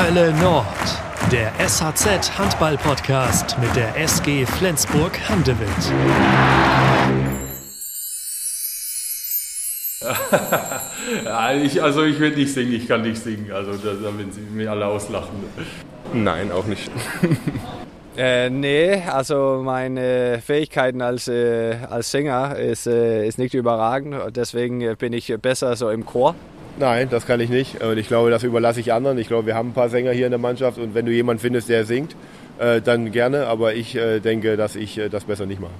Hölle Nord, der SHZ Handball Podcast mit der SG Flensburg Handewitt. ja, ich, also ich will nicht singen, ich kann nicht singen, also da, da werden sie mir alle auslachen. Nein, auch nicht. Äh, nee, also meine Fähigkeiten als, äh, als Sänger ist, äh, ist nicht überragend. Deswegen bin ich besser so im Chor. Nein, das kann ich nicht. Und ich glaube, das überlasse ich anderen. Ich glaube, wir haben ein paar Sänger hier in der Mannschaft und wenn du jemanden findest, der singt, äh, dann gerne. Aber ich äh, denke, dass ich äh, das besser nicht mache.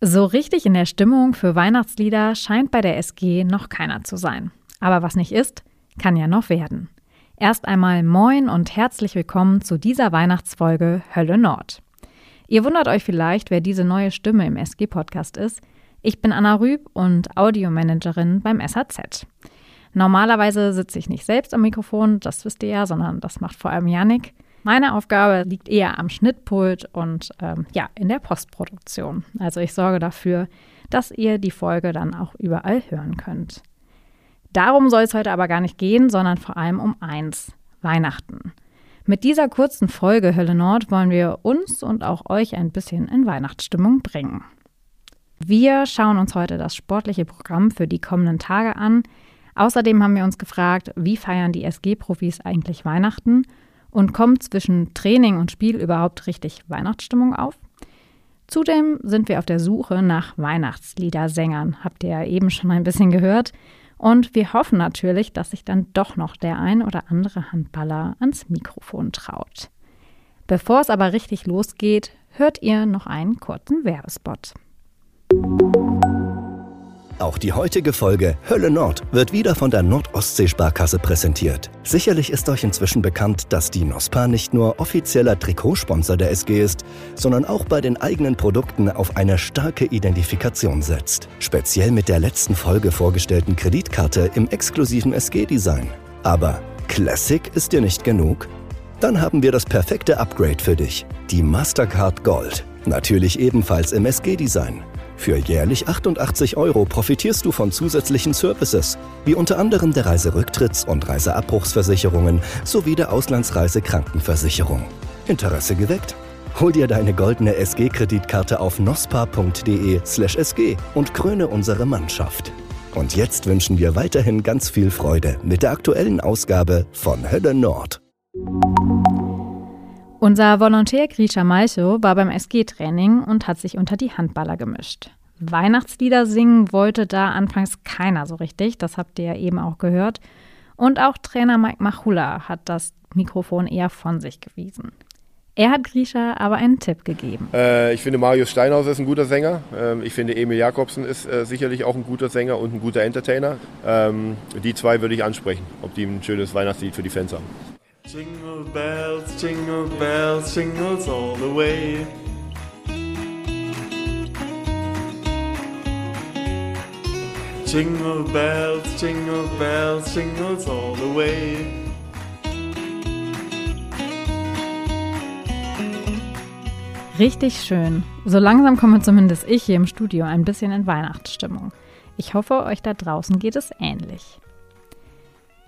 So richtig in der Stimmung für Weihnachtslieder scheint bei der SG noch keiner zu sein. Aber was nicht ist, kann ja noch werden. Erst einmal moin und herzlich willkommen zu dieser Weihnachtsfolge Hölle Nord. Ihr wundert euch vielleicht, wer diese neue Stimme im SG-Podcast ist. Ich bin Anna Rüb und Audiomanagerin beim SAZ. Normalerweise sitze ich nicht selbst am Mikrofon, das wisst ihr ja, sondern das macht vor allem Yannick. Meine Aufgabe liegt eher am Schnittpult und ähm, ja, in der Postproduktion. Also ich sorge dafür, dass ihr die Folge dann auch überall hören könnt. Darum soll es heute aber gar nicht gehen, sondern vor allem um eins, Weihnachten. Mit dieser kurzen Folge Hölle Nord wollen wir uns und auch euch ein bisschen in Weihnachtsstimmung bringen. Wir schauen uns heute das sportliche Programm für die kommenden Tage an. Außerdem haben wir uns gefragt, wie feiern die SG-Profis eigentlich Weihnachten und kommt zwischen Training und Spiel überhaupt richtig Weihnachtsstimmung auf? Zudem sind wir auf der Suche nach Weihnachtsliedersängern, habt ihr ja eben schon ein bisschen gehört. Und wir hoffen natürlich, dass sich dann doch noch der ein oder andere Handballer ans Mikrofon traut. Bevor es aber richtig losgeht, hört ihr noch einen kurzen Werbespot. Auch die heutige Folge Hölle Nord wird wieder von der Nordostsee-Sparkasse präsentiert. Sicherlich ist euch inzwischen bekannt, dass die NOSPA nicht nur offizieller Trikotsponsor der SG ist, sondern auch bei den eigenen Produkten auf eine starke Identifikation setzt. Speziell mit der letzten Folge vorgestellten Kreditkarte im exklusiven SG-Design. Aber Classic ist dir nicht genug? Dann haben wir das perfekte Upgrade für dich. Die Mastercard Gold. Natürlich ebenfalls im SG-Design. Für jährlich 88 Euro profitierst du von zusätzlichen Services, wie unter anderem der Reiserücktritts- und Reiseabbruchsversicherungen sowie der Auslandsreisekrankenversicherung. Interesse geweckt? Hol dir deine goldene SG-Kreditkarte auf nospa.de/sg und kröne unsere Mannschaft. Und jetzt wünschen wir weiterhin ganz viel Freude mit der aktuellen Ausgabe von Hölle Nord. Unser Volontär Grisha Malcho war beim SG-Training und hat sich unter die Handballer gemischt. Weihnachtslieder singen wollte da anfangs keiner so richtig, das habt ihr ja eben auch gehört. Und auch Trainer Mike Machula hat das Mikrofon eher von sich gewiesen. Er hat Grisha aber einen Tipp gegeben. Äh, ich finde, Marius Steinhaus ist ein guter Sänger. Ähm, ich finde, Emil Jakobsen ist äh, sicherlich auch ein guter Sänger und ein guter Entertainer. Ähm, die zwei würde ich ansprechen, ob die ein schönes Weihnachtslied für die Fans haben. Jingle bells, jingle bells, jingles all the way. Jingle bells, jingle bells, jingles all the way. Richtig schön. So langsam komme zumindest ich hier im Studio ein bisschen in Weihnachtsstimmung. Ich hoffe, euch da draußen geht es ähnlich.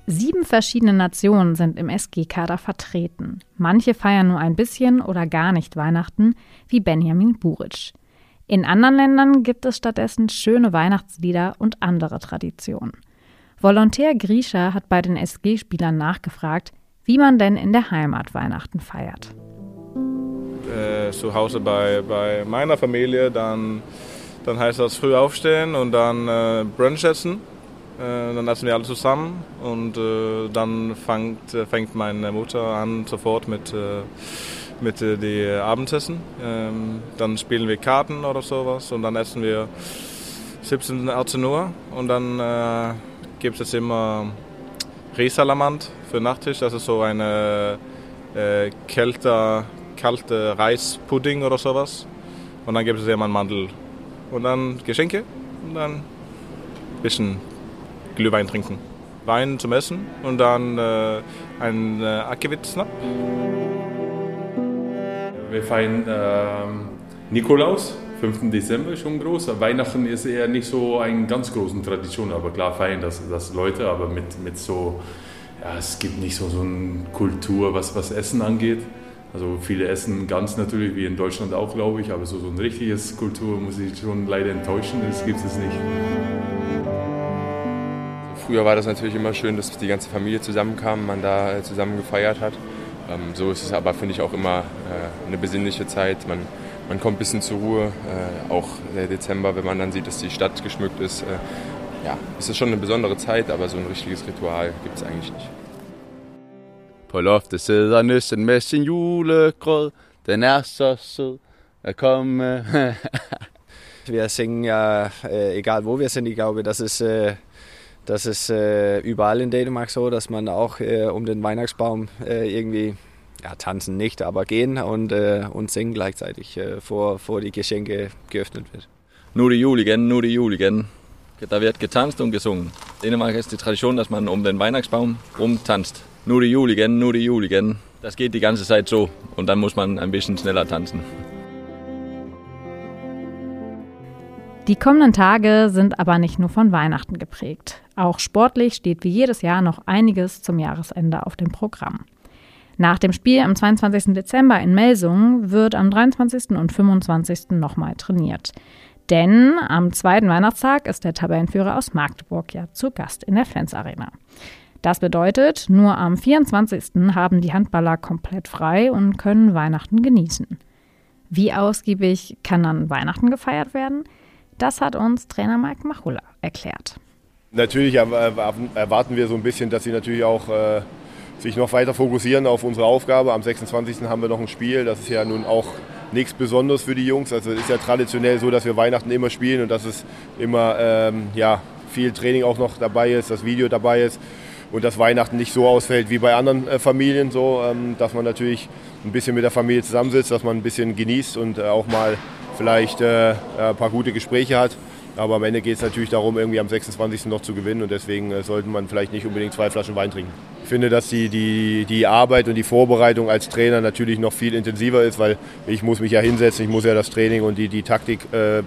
Sieben verschiedene Nationen sind im SG-Kader vertreten. Manche feiern nur ein bisschen oder gar nicht Weihnachten, wie Benjamin Buric. In anderen Ländern gibt es stattdessen schöne Weihnachtslieder und andere Traditionen. Volontär Grisha hat bei den SG-Spielern nachgefragt, wie man denn in der Heimat Weihnachten feiert. Äh, zu Hause bei, bei meiner Familie, dann, dann heißt das früh aufstehen und dann äh, Brunch essen dann essen wir alle zusammen und äh, dann fängt, äh, fängt meine Mutter an sofort mit, mit äh, die Abendessen. Ähm, dann spielen wir Karten oder sowas und dann essen wir 17, 18 Uhr und dann äh, gibt es immer Riesalamand für Nachtisch. Das ist so eine äh, kälter, kalte Reispudding oder sowas. Und dann gibt es immer einen Mandel und dann Geschenke und dann ein bisschen Glühwein trinken. Wein zum Essen und dann äh, ein äh, Akevit-Snap. Wir feiern äh, Nikolaus, 5. Dezember, schon groß. Weihnachten ist eher nicht so eine ganz große Tradition, aber klar feiern das, das Leute, aber mit, mit so ja, es gibt nicht so, so eine Kultur, was, was Essen angeht. Also viele essen ganz natürlich, wie in Deutschland auch, glaube ich, aber so, so ein richtiges Kultur muss ich schon leider enttäuschen, das gibt es nicht. Früher war das natürlich immer schön, dass die ganze Familie zusammenkam, man da zusammen gefeiert hat. Ähm, so ist es aber, finde ich, auch immer äh, eine besinnliche Zeit. Man, man kommt ein bisschen zur Ruhe. Äh, auch der Dezember, wenn man dann sieht, dass die Stadt geschmückt ist. Äh, ja, es ist schon eine besondere Zeit, aber so ein richtiges Ritual gibt es eigentlich nicht. På loftet sidder nissen med sin julegrød. Den er så sød at komme. wir singen ja, äh, egal wo wir sind, ich glaube, das ist, äh, das ist äh, überall in Dänemark so, dass man auch äh, um den Weihnachtsbaum äh, irgendwie, ja, tanzen nicht, aber gehen und, äh, und singen gleichzeitig, vor, vor die Geschenke geöffnet wird. Nu er det jul igen, nu er det jul igen. Der wird getanzt und gesungen. Dänemark ist die Tradition, dass man um den Weihnachtsbaum rumtanzt. Nu er det jul igen, nu er det jul igen. Das geht die ganze Zeit so und dann muss man ein bisschen schneller tanzen. Die kommenden Tage sind aber nicht nur von Weihnachten geprägt. Auch sportlich steht wie jedes Jahr noch einiges zum Jahresende auf dem Programm. Nach dem Spiel am 22. Dezember in Melsungen wird am 23. und 25. nochmal trainiert. Denn am zweiten Weihnachtstag ist der Tabellenführer aus Magdeburg ja zu Gast in der Flens Arena. Das bedeutet, nur am 24. haben die Handballer komplett frei und können Weihnachten genießen. Wie ausgiebig kann dann Weihnachten gefeiert werden? Das hat uns Trainer Mike Machula erklärt. Natürlich erwarten wir so ein bisschen, dass sie natürlich auch äh, sich noch weiter fokussieren auf unsere Aufgabe. Am 26. haben wir noch ein Spiel. Das ist ja nun auch nichts Besonderes für die Jungs. Also es ist ja traditionell so, dass wir Weihnachten immer spielen und dass es immer ähm, ja, viel Training auch noch dabei ist, das Video dabei ist und dass Weihnachten nicht so ausfällt wie bei anderen äh, Familien, so ähm, dass man natürlich ein bisschen mit der Familie zusammensitzt, dass man ein bisschen genießt und äh, auch mal vielleicht äh, ein paar gute Gespräche hat. Aber am Ende geht es natürlich darum, irgendwie am 26. noch zu gewinnen und deswegen äh, sollte man vielleicht nicht unbedingt zwei Flaschen Wein trinken. Ich finde, dass die, die, die Arbeit und die Vorbereitung als Trainer natürlich noch viel intensiver ist, weil ich muss mich ja hinsetzen, ich muss ja das Training und die, die Taktik äh,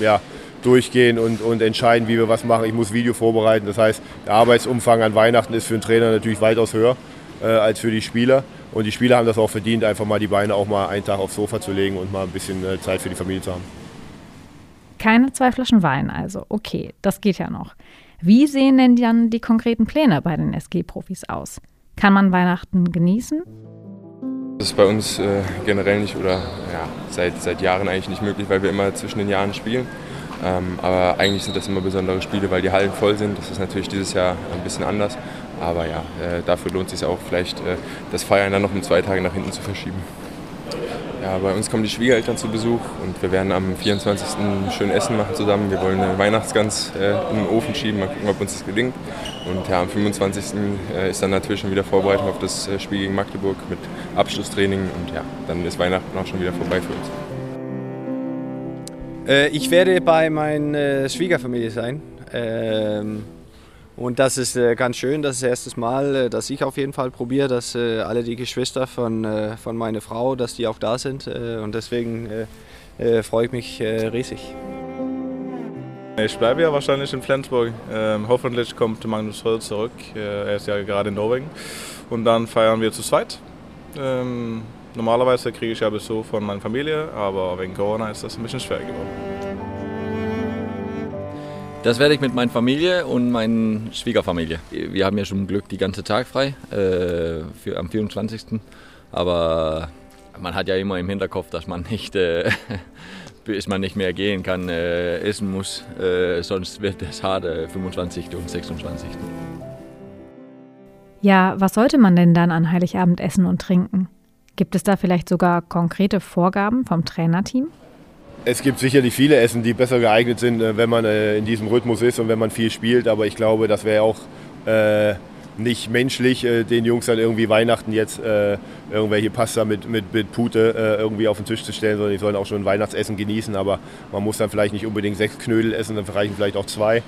ja, durchgehen und, und entscheiden, wie wir was machen. Ich muss Video vorbereiten. Das heißt, der Arbeitsumfang an Weihnachten ist für einen Trainer natürlich weitaus höher äh, als für die Spieler. Und die Spieler haben das auch verdient, einfach mal die Beine auch mal einen Tag aufs Sofa zu legen und mal ein bisschen äh, Zeit für die Familie zu haben. Keine zwei Flaschen Wein also. Okay, das geht ja noch. Wie sehen denn dann die konkreten Pläne bei den SG-Profis aus? Kann man Weihnachten genießen? Das ist bei uns äh, generell nicht oder ja, seit, seit Jahren eigentlich nicht möglich, weil wir immer zwischen den Jahren spielen. Ähm, aber eigentlich sind das immer besondere Spiele, weil die Hallen voll sind. Das ist natürlich dieses Jahr ein bisschen anders. Aber ja, äh, dafür lohnt es sich auch vielleicht, äh, das Feiern dann noch um zwei Tage nach hinten zu verschieben. Ja, bei uns kommen die Schwiegereltern zu Besuch und wir werden am 24. schön Essen machen zusammen. Wir wollen eine Weihnachtsgans äh, in den Ofen schieben, mal gucken, ob uns das gelingt. Und ja, am 25. Äh, ist dann natürlich schon wieder Vorbereitung auf das Spiel gegen Magdeburg mit Abschlusstraining und ja, dann ist Weihnachten auch schon wieder vorbei für uns. Ich werde bei meiner Schwiegerfamilie sein. Ähm und das ist äh, ganz schön, das ist das erste Mal, äh, dass ich auf jeden Fall probiere, dass äh, alle die Geschwister von, von meiner Frau, dass die auch da sind. Und deswegen freue ich mich riesig. Ich bleibe ja wahrscheinlich in Flensburg. Ähm, hoffentlich kommt Magnus Röll zurück. er ist ja gerade in Norwegen. Und dann feiern wir zu zweit. Ähm, normalerweise kriege ich ja Besuch von meiner Familie, aber wegen Corona ist das ein bisschen schwer geworden. Das werde ich mit meiner Familie und meiner Schwiegerfamilie. Wir haben ja schon Glück die ganze Tag frei äh, für, am 24. Aber man hat ja immer im Hinterkopf, dass man nicht, äh, bis man nicht mehr gehen kann, äh, essen muss. Äh, sonst wird es hart, 25. und 26. Ja, was sollte man denn dann an Heiligabend essen und trinken? Gibt es da vielleicht sogar konkrete Vorgaben vom Trainerteam? Es gibt sicherlich viele Essen, die besser geeignet sind, äh, wenn man äh, in diesem Rhythmus ist und wenn man viel spielt. Aber ich glaube, das wäre auch äh, nicht menschlich, den Jungs dann irgendwie Weihnachten jetzt irgendwelche Pasta mit, mit, mit Pute irgendwie auf den Tisch zu stellen, sondern die sollen auch schon Weihnachtsessen genießen. Aber man muss dann vielleicht nicht unbedingt sechs Knödel essen, dann reichen vielleicht auch zwei.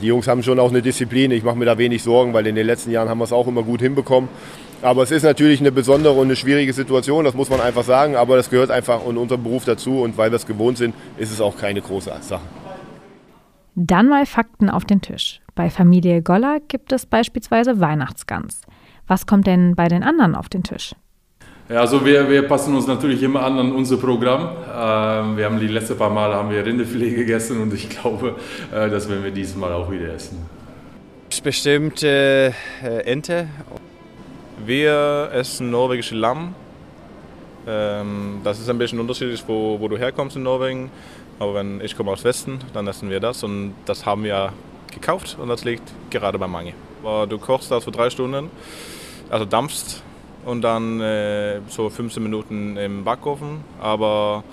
die Jungs haben schon auch eine Disziplin. Ich mache mir da wenig Sorgen, weil in den letzten Jahren haben wir es auch immer gut hinbekommen. Aber es ist natürlich eine besondere und eine schwierige Situation, das muss man einfach sagen. Aber das gehört einfach in unserem Beruf dazu und weil wir es gewohnt sind, ist es auch keine große Sache. Dann mal Fakten auf den Tisch. Bei Familie Goller gibt es beispielsweise Weihnachtsgans. Was kommt denn bei den anderen auf den Tisch? Ja, also wir, wir passen uns natürlich immer an an unser Programm. Ähm, wir haben die letzten paar Male haben wir Rinderfilet gegessen und ich glaube, äh, das werden wir dieses Mal auch wieder essen. Bestimmt äh, Ente. Wir essen norwegische Lamm. Ähm, das ist ein bisschen unterschiedlich, wo, wo du herkommst in Norwegen. Aber wenn ich komme aus Westen, dann essen wir das und das haben wir gekauft und das liegt gerade bei Mange. Du kochst das für drei Stunden, also dampfst und dann äh, so 15 Minuten im Backofen. Aber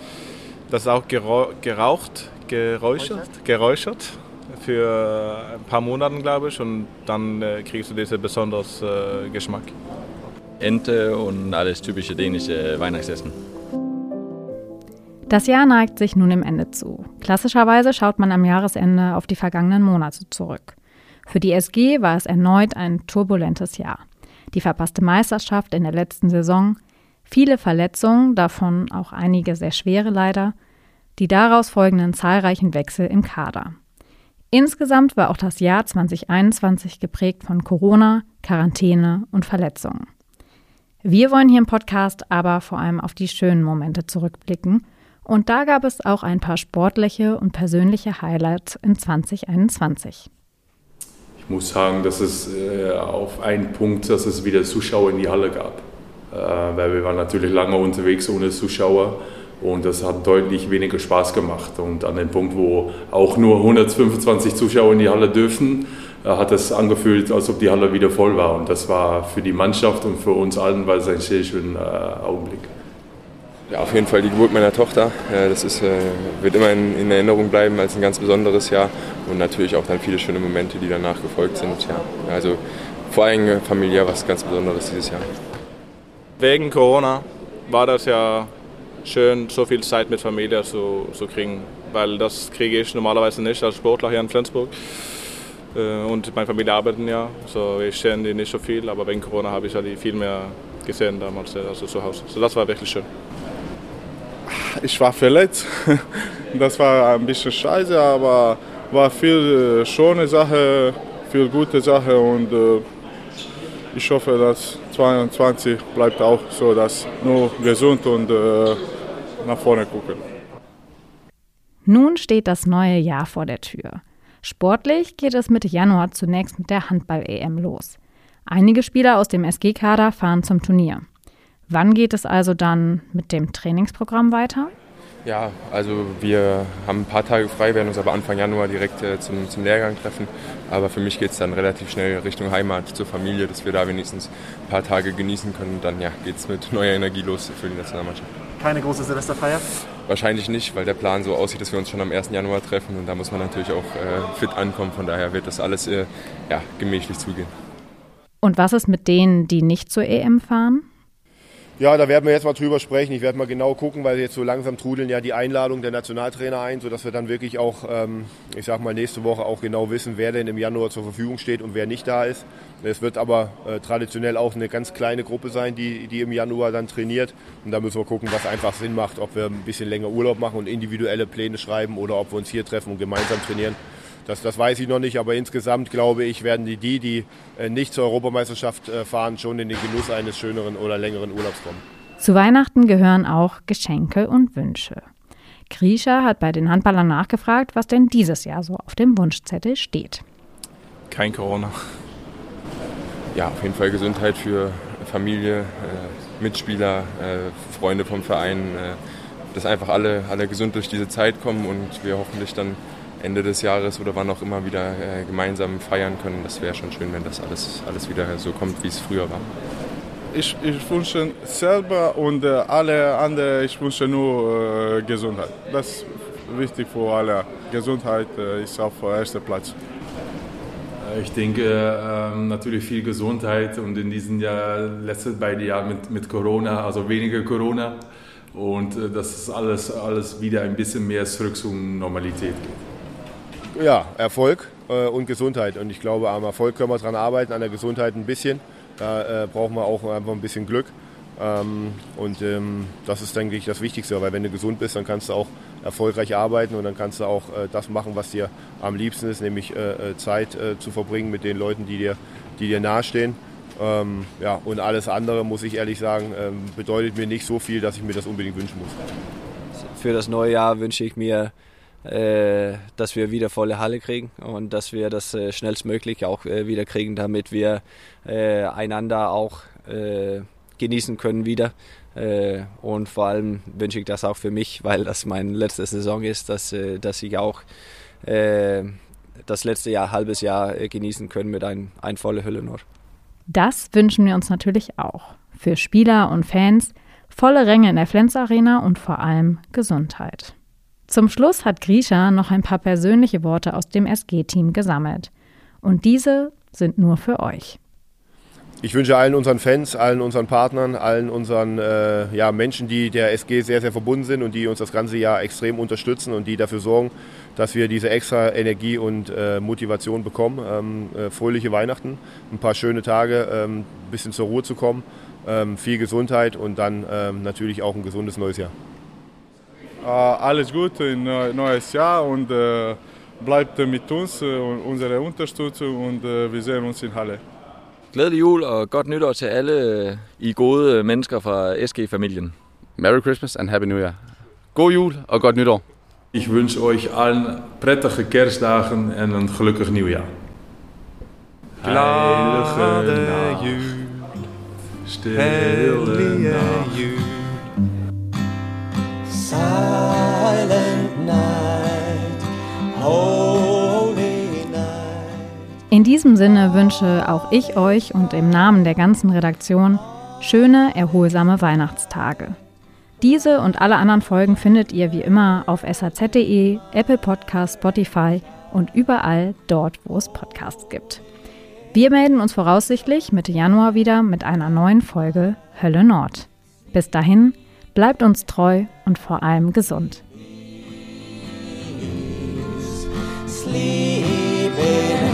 das ist auch geraucht, geräuchert, geräuchert für ein paar Monate, glaube ich, und dann äh, kriegst du diesen besonderen äh, Geschmack. Ente und alles typische dänische Weihnachtsessen. Das Jahr neigt sich nun im Ende zu. Klassischerweise schaut man am Jahresende auf die vergangenen Monate zurück. Für die SG war es erneut ein turbulentes Jahr. Die verpasste Meisterschaft in der letzten Saison, viele Verletzungen, davon auch einige sehr schwere leider, die daraus folgenden zahlreichen Wechsel im Kader. Insgesamt war auch das Jahr 2021 geprägt von Corona, Quarantäne und Verletzungen. Wir wollen hier im Podcast aber vor allem auf die schönen Momente zurückblicken und da gab es auch ein paar sportliche und persönliche Highlights in 2021. Ich muss sagen, dass es äh, auf einen Punkt, dass es wieder Zuschauer in die Halle gab. Äh, weil wir waren natürlich lange unterwegs ohne Zuschauer und das hat deutlich weniger Spaß gemacht. Und an dem Punkt, wo auch nur 125 Zuschauer in die Halle dürfen, äh, hat es angefühlt, als ob die Halle wieder voll war. Und das war für die Mannschaft und für uns allen war es ein sehr schöner äh, Augenblick. Ja, auf jeden Fall die Geburt meiner Tochter. Das ist, äh, wird immer in, in, Erinnerung bleiben als ein ganz besonderes Jahr und natürlich auch dann viele schöne Momente, die danach gefolgt sind. Ja, also vor allem familiär was ganz Besonderes dieses Jahr. Wegen Corona war das ja schön, so viel Zeit mit Familie zu, zu kriegen, weil das kriege ich normalerweise nicht als Sportler hier in Flensburg. Äh, und meine Familie arbeiten ja, so ich sehe die nicht so viel, aber wegen Corona habe ich ja die viel mehr gesehen damals also zu Hause. So das war wirklich schön ich war verletzt. Das war ein bisschen scheiße, aber war viel äh, schöne Sache, viel gute Sache und äh, ich hoffe, dass 2022 bleibt auch so, dass nur gesund und äh, nach vorne gucken. Nun steht das neue Jahr vor der Tür. Sportlich geht es Mitte Januar zunächst mit der Handball-EM los. Einige Spieler aus dem SG-Kader fahren zum Turnier. Wann geht es also dann mit dem Trainingsprogramm weiter? Ja, also wir haben ein paar Tage frei, werden uns aber Anfang Januar direkt äh, zum, zum Lehrgang treffen. Aber für mich geht es dann relativ schnell Richtung Heimat, zur Familie, dass wir da wenigstens ein paar Tage genießen können. Und dann ja, geht es mit neuer Energie los für die Nationalmannschaft. Keine große Silvesterfeier? Wahrscheinlich nicht, weil der Plan so aussieht, dass wir uns schon am 1. Januar treffen. Und da muss man natürlich auch äh, fit ankommen. Von daher wird das alles äh, ja, gemächlich zugehen. Und was ist mit denen, die nicht zur EM fahren? Ja, da werden wir jetzt mal drüber sprechen. Ich werde mal genau gucken, weil jetzt so langsam trudeln ja die Einladungen der Nationaltrainer ein, sodass wir dann wirklich auch, ähm, ich sag mal, nächste Woche auch genau wissen, wer denn im Januar zur Verfügung steht und wer nicht da ist. Es wird aber äh, traditionell auch eine ganz kleine Gruppe sein, die, die im Januar dann trainiert. Und da müssen wir gucken, was einfach Sinn macht, ob wir ein bisschen länger Urlaub machen und individuelle Pläne schreiben oder ob wir uns hier treffen und gemeinsam trainieren. Das, das weiß ich noch nicht, aber insgesamt glaube ich, werden die, die, die äh, nicht zur Europameisterschaft äh, fahren, schon in den Genuss eines schöneren oder längeren Urlaubs kommen. Zu Weihnachten gehören auch Geschenke und Wünsche. Grisha hat bei den Handballern nachgefragt, was denn dieses Jahr so auf dem Wunschzettel steht. Kein Corona. Ja, auf jeden Fall Gesundheit für Familie, äh, Mitspieler, Freunde vom Verein, dass einfach alle, alle gesund durch diese Zeit kommen und wir hoffentlich dann Ende des Jahres oder wann auch immer wieder äh, gemeinsam feiern können. Das wäre schon schön, wenn das alles, alles wieder so kommt, wie es früher war. Ich, ich wünsche selber und äh, alle anderen, ich wünsche nur äh, Gesundheit. Das ist wichtig für alle. Gesundheit äh, ist auf erster Platz. Äh, ich denke ähm, natürlich viel Gesundheit und in diesen Jahr, letzten beiden Jahren mit, mit Corona, also weniger Corona und äh, dass es alles, alles wieder ein bisschen mehr zurück zur Normalität geht ja, Erfolg äh, und Gesundheit. Und ich glaube, am Erfolg können wir daran arbeiten, an der Gesundheit ein bisschen. Da äh, brauchen wir auch einfach ein bisschen Glück. Ähm, und ähm, das ist, denke ich, das Wichtigste, weil wenn du gesund bist, dann kannst du auch erfolgreich arbeiten und dann kannst du auch äh, das machen, was dir am liebsten ist, nämlich äh, äh Zeit äh, zu verbringen mit den Leuten, die dir, die dir nahestehen. Ähm, ja, und alles andere, muss ich ehrlich sagen, ähm, bedeutet mir nicht so viel, dass ich mir das unbedingt wünschen muss. Für das neue Jahr wünsche ich mir, dass wir wieder volle Halle kriegen und dass wir das äh, schnellstmöglich auch äh, wieder kriegen, damit wir äh, einander auch äh, genießen können wieder. Äh, und vor allem wünsche ich das auch für mich, weil das meine letzte Saison ist, dass, dass ich auch das letzte Jahr, halbes Jahr genießen können mit ein, ein volle Hülle Nord. Das wünschen wir uns natürlich auch. Für Spieler und Fans volle Ränge in der Flens Arena und vor allem Gesundheit. Zum Schluss hat Grisha noch ein paar persönliche Worte aus dem SG-Team gesammelt. Und diese sind nur für euch. Ich wünsche allen unseren Fans, allen unseren Partnern, allen unseren äh, ja, Menschen, die der SG sehr, sehr verbunden sind und die uns das ganze Jahr extrem unterstützen und die dafür sorgen, dass wir diese extra Energie und äh, Motivation bekommen. Ähm, äh, fröhliche Weihnachten, ein paar schöne Tage, ähm, ein bisschen zur Ruhe zu kommen, ähm, viel Gesundheit und dann ähm, natürlich auch ein gesundes neues Jahr. Uh, alles Gute in uh, neues Jahr und uh, bleibt mit uns und unsere Unterstützung und wir sehen uns in Halle. Glædelig jul og godt nytår til alle I gode mennesker fra SG-familien. Merry Christmas and Happy New Year. God jul og godt nytår. Ich wünsche euch allen prettige Kerstdagen en een gelukkig nieuwjaar. Heilige Nacht, stille Nacht. In diesem Sinne wünsche auch ich euch und im Namen der ganzen Redaktion schöne, erholsame Weihnachtstage. Diese und alle anderen Folgen findet ihr wie immer auf saz.de, Apple Podcast, Spotify und überall dort, wo es Podcasts gibt. Wir melden uns voraussichtlich Mitte Januar wieder mit einer neuen Folge Hölle Nord. Bis dahin, Bleibt uns treu und vor allem gesund. Sleep in.